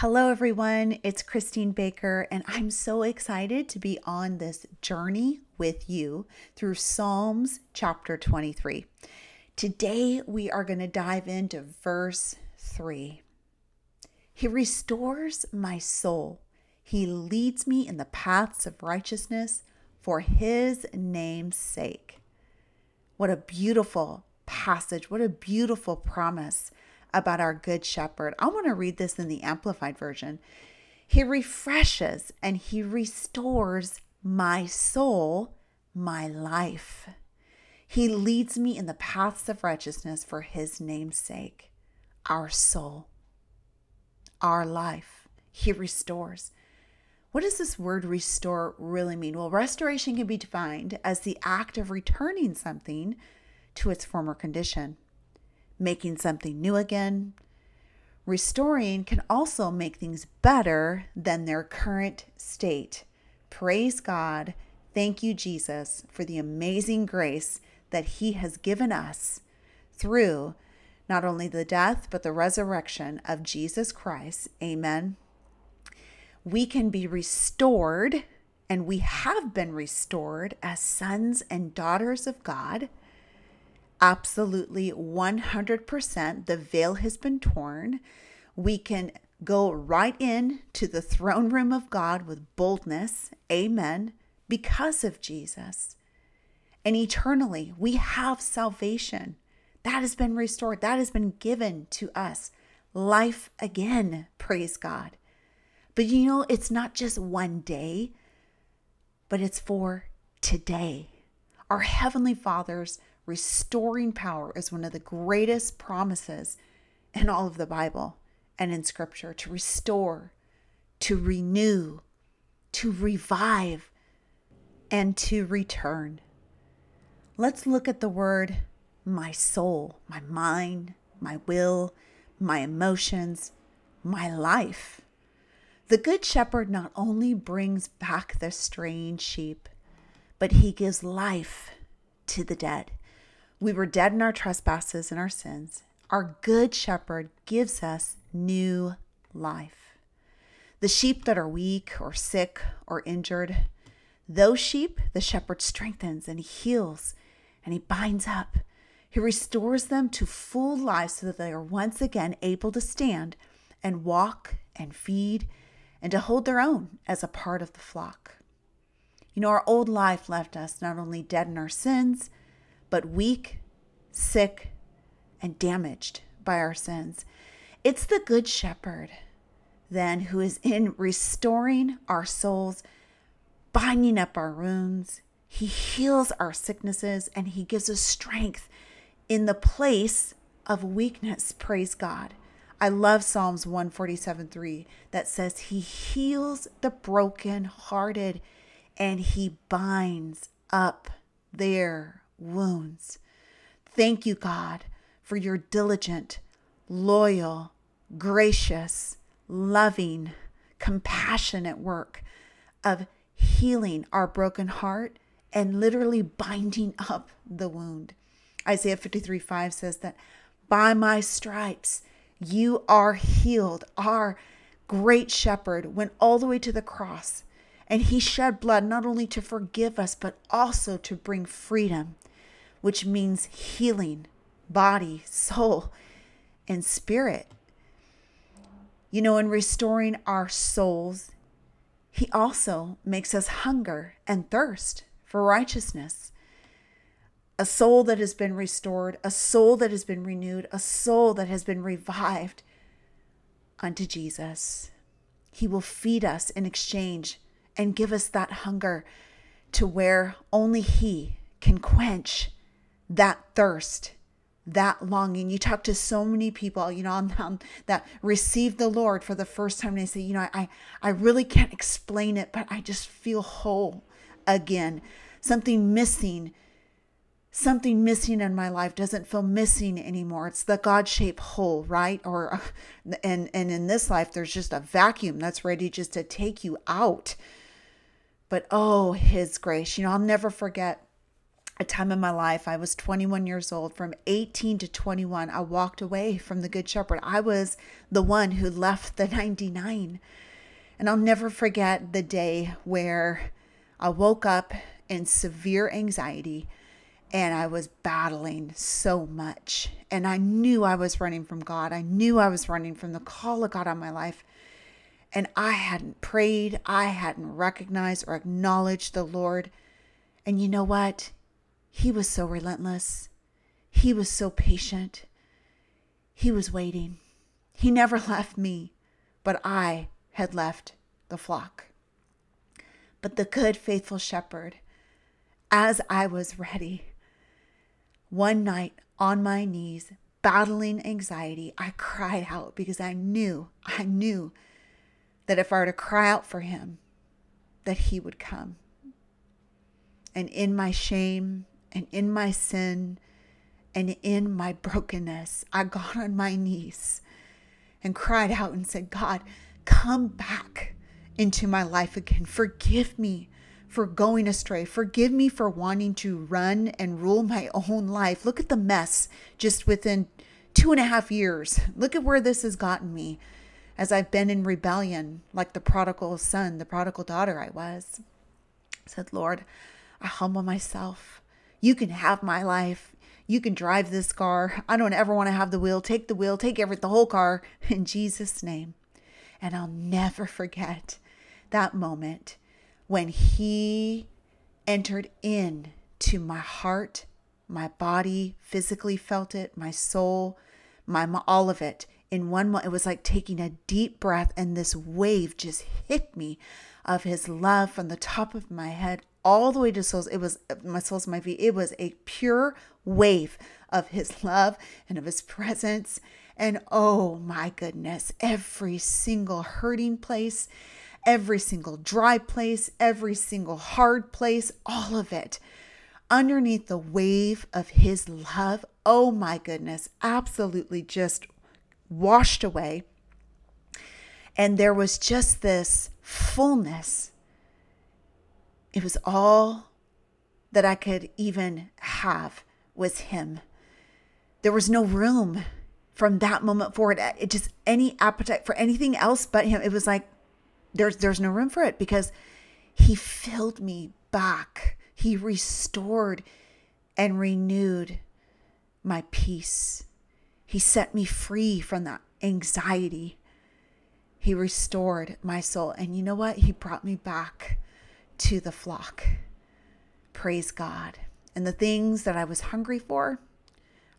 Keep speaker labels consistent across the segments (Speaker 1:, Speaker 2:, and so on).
Speaker 1: Hello, everyone. It's Christine Baker, and I'm so excited to be on this journey with you through Psalms chapter 23. Today, we are going to dive into verse 3. He restores my soul, He leads me in the paths of righteousness for His name's sake. What a beautiful passage! What a beautiful promise about our Good Shepherd. I want to read this in the Amplified Version. He refreshes and he restores my soul, my life. He leads me in the paths of righteousness for his name's sake. Our soul, our life, he restores. What does this word restore really mean? Well, restoration can be defined as the act of returning something to its former condition making something new again. Restoring can also make things better than their current state. Praise God. Thank you, Jesus, for the amazing grace that He has given us through not only the death, but the resurrection of Jesus Christ. Amen. We can be restored, and we have been restored as sons and daughters of God absolutely 100%. The veil has been torn. We can go right in to the throne room of God with boldness. Amen. Because of Jesus. And eternally, we have salvation. That has been restored. That has been given to us. Life again. Praise God. But you know, it's not just one day, but it's for today. Our Heavenly Father's restoring power is one of the greatest promises in all of the Bible and in Scripture to restore, to renew, to revive, and to return. Let's look at the word my soul, my mind, my will, my emotions, my life. The Good Shepherd not only brings back the straying sheep, but he gives life to the dead. We were dead in our trespasses and our sins. Our good shepherd gives us new life. The sheep that are weak or sick or injured, those sheep the shepherd strengthens and he heals and he binds up. He restores them to full life so that they are once again able to stand and walk and feed and to hold their own as a part of the flock. You know, our old life left us not only dead in our sins, but weak, sick, and damaged by our sins. It's the Good Shepherd, then, who is in restoring our souls, binding up our wounds. He heals our sicknesses and He gives us strength in the place of weakness. Praise God. I love Psalms 147 3 that says, He heals the broken-hearted, and He binds up their wounds. Thank you, God, for your diligent, loyal, gracious, loving, compassionate work of healing our broken heart and literally binding up the wound. Isaiah 53 5 says that by my stripes you are healed. Our great shepherd went all the way to the cross and he shed blood not only to forgive us, but also to bring freedom which means healing body, soul, and spirit. You know, in restoring our souls, He also makes us hunger and thirst for righteousness. A soul that has been restored, a soul that has been renewed, a soul that has been revived unto Jesus. He will feed us in exchange and give us that hunger to where only He can quench that thirst, that longing. You talk to so many people, you know, on, that receive the Lord for the first time. And they say, you know, I, I really can't explain it, but I just feel whole again. Something missing, something missing in my life doesn't feel missing anymore. It's the God-shaped hole, right? Or, and and in this life, there's just a vacuum that's ready just to take you out. But oh, His grace, you know, I'll never forget a time in my life, I was 21 years old. From 18 to 21, I walked away from the Good Shepherd. I was the one who left the 99. And I'll never forget the day where I woke up in severe anxiety and I was battling so much. And I knew I was running from God. I knew I was running from the call of God on my life. And I hadn't prayed, I hadn't recognized or acknowledged the Lord. And you know what? He was so relentless. He was so patient. He was waiting. He never left me, but I had left the flock. But the good, faithful shepherd, as I was ready, one night on my knees, battling anxiety, I cried out because I knew, I knew that if I were to cry out for him, that he would come. And in my shame and in my sin and in my brokenness, I got on my knees and cried out and said, God, come back into my life again. Forgive me for going astray. Forgive me for wanting to run and rule my own life. Look at the mess just within two and a half years. Look at where this has gotten me as I've been in rebellion, like the prodigal son, the prodigal daughter I was. I said, Lord, I humble myself. You can have my life. You can drive this car. I don't ever want to have the wheel. Take the wheel, take every the whole car in Jesus' name. And I'll never forget that moment when he entered in to my heart, my body, physically felt it, my soul, my all of it in one moment. It was like taking a deep breath, and this wave just hit me of his love from the top of my head all the way to souls. It was my soles, my feet. It was a pure wave of his love and of his presence. And oh my goodness, every single hurting place, every single dry place, every single hard place, all of it underneath the wave of his love. Oh my goodness, absolutely just washed away. And there was just this fullness. It was all that I could even have was him. There was no room from that moment forward. Uh, it just any appetite for anything else but him. It was like there's there's no room for it because he filled me back. He restored and renewed my peace he set me free from that anxiety. He restored my soul. And you know what? He brought me back to the flock. Praise God. And the things that I was hungry for,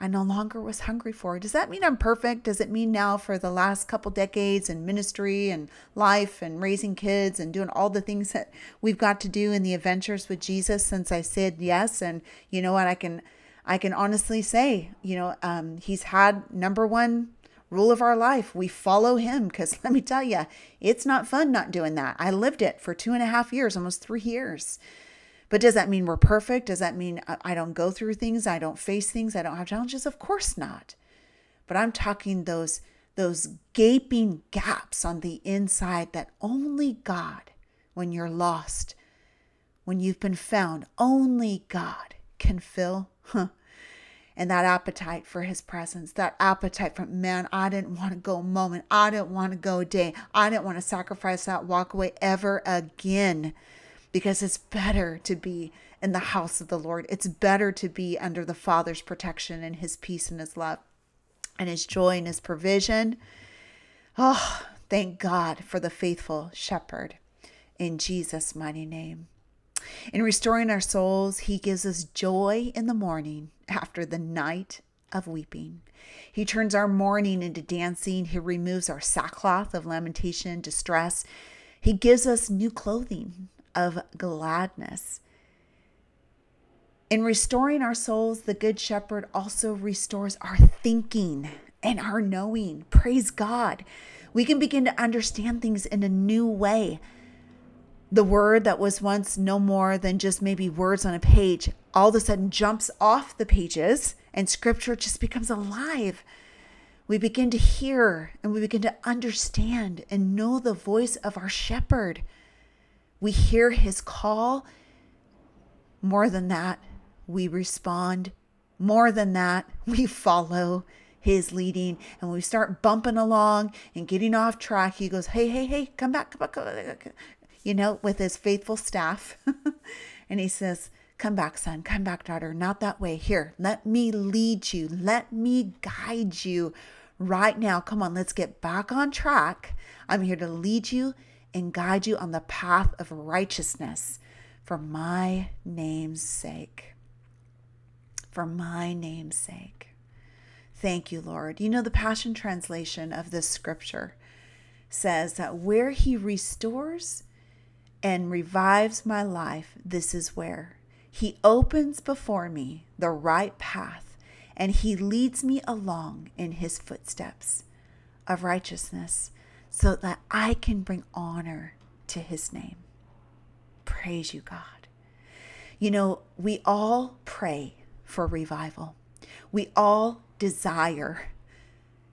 Speaker 1: I no longer was hungry for. Does that mean I'm perfect? Does it mean now for the last couple decades in ministry and life and raising kids and doing all the things that we've got to do in the adventures with Jesus since I said yes? And you know what? I can I can honestly say, you know, um, he's had number one rule of our life. We follow him because let me tell you, it's not fun not doing that. I lived it for two and a half years, almost three years. But does that mean we're perfect? Does that mean I don't go through things? I don't face things? I don't have challenges? Of course not. But I'm talking those those gaping gaps on the inside that only God, when you're lost, when you've been found, only God can fill. Huh and that appetite for his presence, that appetite for, man, I didn't want to go a moment. I didn't want to go a day. I didn't want to sacrifice that walk away ever again because it's better to be in the house of the Lord. It's better to be under the Father's protection and his peace and his love and his joy and his provision. Oh, thank God for the faithful shepherd in Jesus' mighty name. In restoring our souls, He gives us joy in the morning after the night of weeping. He turns our mourning into dancing. He removes our sackcloth of lamentation, and distress. He gives us new clothing of gladness. In restoring our souls, the Good Shepherd also restores our thinking and our knowing. Praise God. We can begin to understand things in a new way the word that was once no more than just maybe words on a page all of a sudden jumps off the pages and scripture just becomes alive. We begin to hear and we begin to understand and know the voice of our shepherd. We hear his call. More than that, we respond. More than that, we follow his leading and we start bumping along and getting off track. He goes, Hey, hey, hey, come back, come back, come back. You know, with his faithful staff. and he says, Come back, son. Come back, daughter. Not that way. Here, let me lead you. Let me guide you right now. Come on, let's get back on track. I'm here to lead you and guide you on the path of righteousness for my name's sake. For my name's sake. Thank you, Lord. You know, the Passion Translation of this scripture says that where He restores and revives my life, this is where He opens before me the right path and He leads me along in His footsteps of righteousness so that I can bring honor to His name. Praise you, God. You know, we all pray for revival. We all desire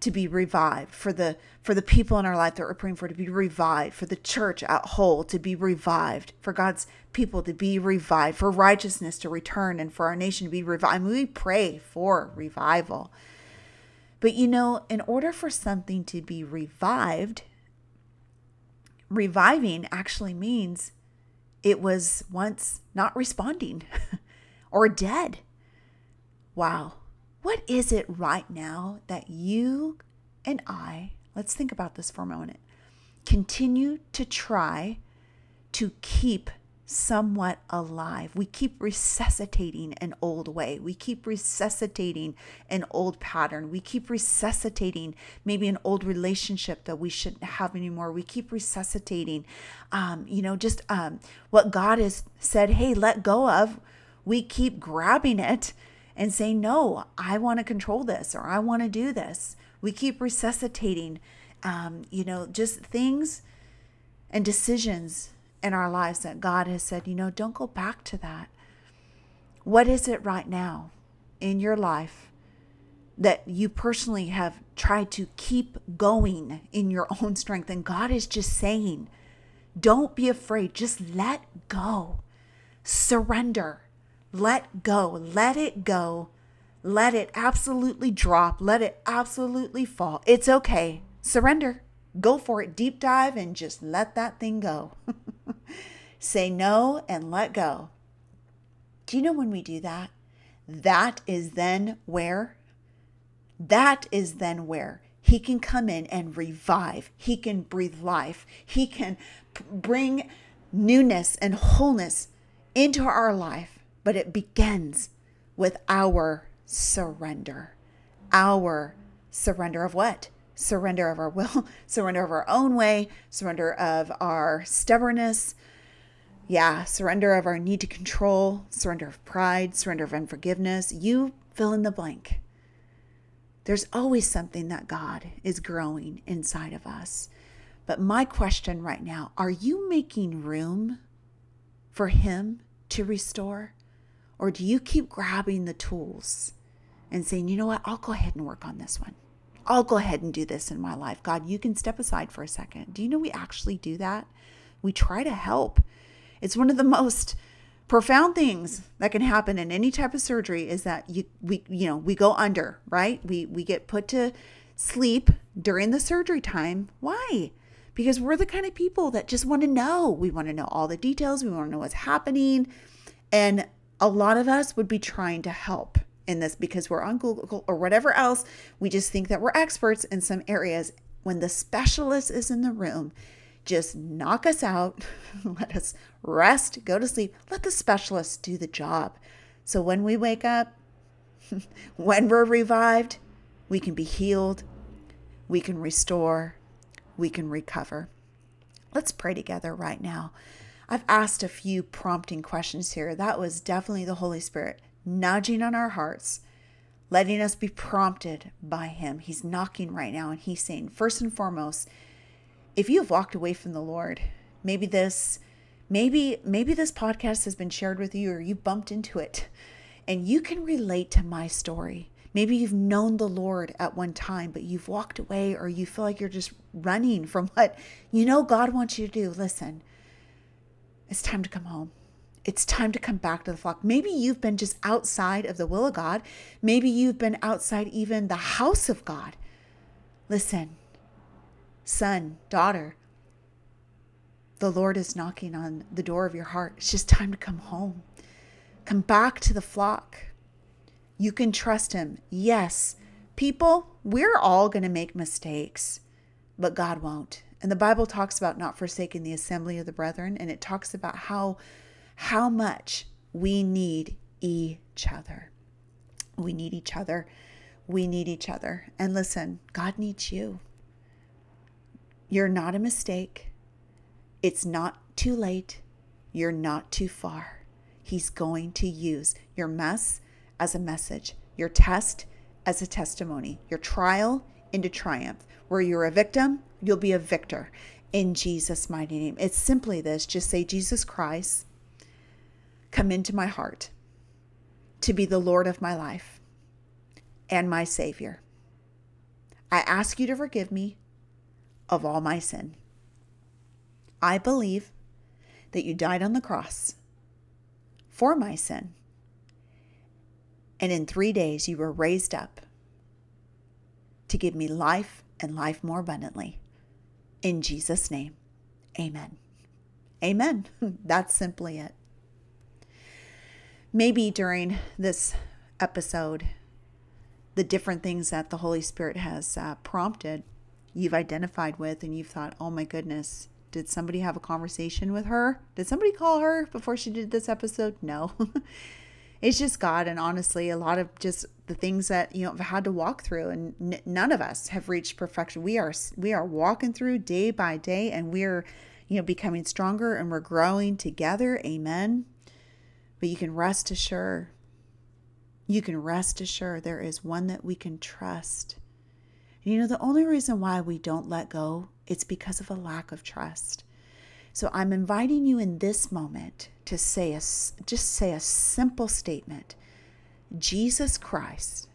Speaker 1: to be revived for the for the people in our life that we're praying for to be revived for the church at whole to be revived for god's people to be revived for righteousness to return and for our nation to be revived. We pray for revival. But you know in order for something to be revived reviving actually means it was once not responding or dead. Wow what is it right now that you and I, let's think about this for a moment, continue to try to keep somewhat alive. We keep resuscitating an old way. We keep resuscitating an old pattern. We keep resuscitating maybe an old relationship that we shouldn't have anymore. We keep resuscitating, um, you know, just um, what God has said, hey, let go of. We keep grabbing it and say, No, I want to control this or I want to do this. We keep resuscitating, um, you know, just things and decisions in our lives that God has said, you know, don't go back to that. What is it right now in your life that you personally have tried to keep going in your own strength? And God is just saying, don't be afraid, just let go, surrender let go. Let it go. Let it absolutely drop. Let it absolutely fall. It's okay. Surrender. Go for it. Deep dive and just let that thing go. Say no and let go. Do you know when we do that? That is then where? That is then where he can come in and revive. He can breathe life. He can bring newness and wholeness into our life but it begins with our surrender. Our surrender of what? Surrender of our will, surrender of our own way, surrender of our stubbornness. Yeah, surrender of our need to control, surrender of pride, surrender of unforgiveness. You fill in the blank. There's always something that God is growing inside of us. But my question right now are you making room for Him to restore? Or do you keep grabbing the tools and saying, you know what, I'll go ahead and work on this one? I'll go ahead and do this in my life. God, you can step aside for a second. Do you know we actually do that? We try to help. It's one of the most profound things that can happen in any type of surgery is that you we you know, we go under, right? We we get put to sleep during the surgery time. Why? Because we're the kind of people that just want to know. We want to know all the details. We want to know what's happening. And a lot of us would be trying to help in this because we're on Google or whatever else. We just think that we're experts in some areas. When the specialist is in the room, just knock us out, let us rest, go to sleep, let the specialist do the job. So when we wake up, when we're revived, we can be healed, we can restore, we can recover. Let's pray together right now. I've asked a few prompting questions here. That was definitely the Holy Spirit nudging on our hearts, letting us be prompted by Him. He's knocking right now and He's saying, first and foremost, if you have walked away from the Lord, maybe this maybe maybe this podcast has been shared with you or you bumped into it and you can relate to my story maybe you've known the lord at one time but you've walked away or you feel like you're just running from what you know god wants you to do listen it's time to come home. It's time to come back to the flock. Maybe you've been just outside of the will of God. Maybe you've been outside even the house of God. Listen, son, daughter, the Lord is knocking on the door of your heart. It's just time to come home. Come back to the flock. You can trust Him. Yes, people, we're all going to make mistakes, but God won't. And the Bible talks about not forsaking the assembly of the brethren, and it talks about how how much we need each other. We need each other. We need each other. And listen, God needs you. You're not a mistake. It's not too late. You're not too far. He's going to use your mess as a message, your test as a testimony, your trial into triumph. Where you're a victim, you'll be a victor in Jesus' mighty name. It's simply this just say, Jesus Christ, come into my heart to be the Lord of my life and my Savior. I ask you to forgive me of all my sin. I believe that you died on the cross for my sin. And in three days you were raised up to give me life and life more abundantly. In Jesus' name, amen. Amen. That's simply it. Maybe during this episode, the different things that the Holy Spirit has uh, prompted, you've identified with, and you've thought, oh my goodness, did somebody have a conversation with her? Did somebody call her before she did this episode? No. it's just God. And honestly, a lot of just the things that, you know, I've had to walk through and n- none of us have reached perfection. We are, we are walking through day by day and we're, you know, becoming stronger and we're growing together. Amen. But you can rest assured, you can rest assured there is one that we can trust. And you know, the only reason why we don't let go it's because of a lack of trust. So I'm inviting you in this moment to say a, just say a simple statement. Jesus Christ,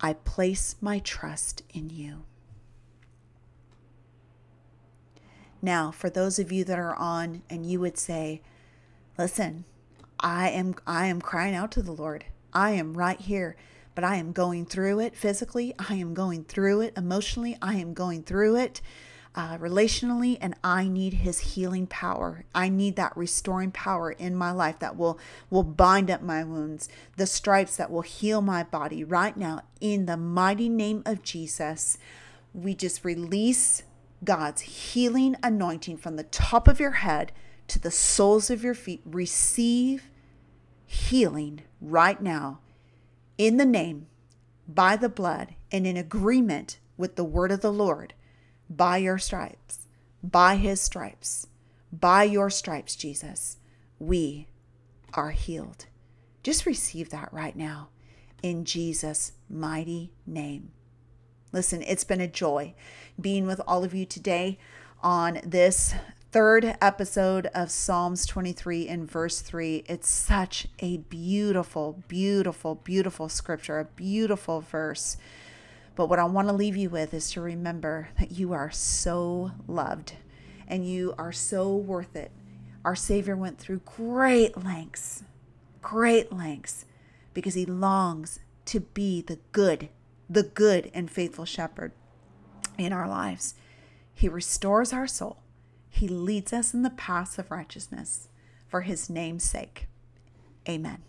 Speaker 1: I place my trust in you. Now, for those of you that are on and you would say, listen, I am I am crying out to the Lord. I am right here but I am going through it physically. I am going through it emotionally. I am going through it uh, relationally, and I need His healing power. I need that restoring power in my life that will will bind up my wounds, the stripes that will heal my body right now in the mighty name of Jesus. We just release God's healing anointing from the top of your head to the soles of your feet. Receive healing right now in the name, by the blood, and in agreement with the word of the Lord, by your stripes, by his stripes, by your stripes, Jesus, we are healed. Just receive that right now in Jesus' mighty name. Listen, it's been a joy being with all of you today on this third episode of Psalms 23 in verse 3. It's such a beautiful, beautiful, beautiful scripture, a beautiful verse. But what I want to leave you with is to remember that you are so loved and you are so worth it. Our Savior went through great lengths, great lengths, because he longs to be the good, the good and faithful shepherd in our lives. He restores our soul he leads us in the paths of righteousness for his name's sake. Amen.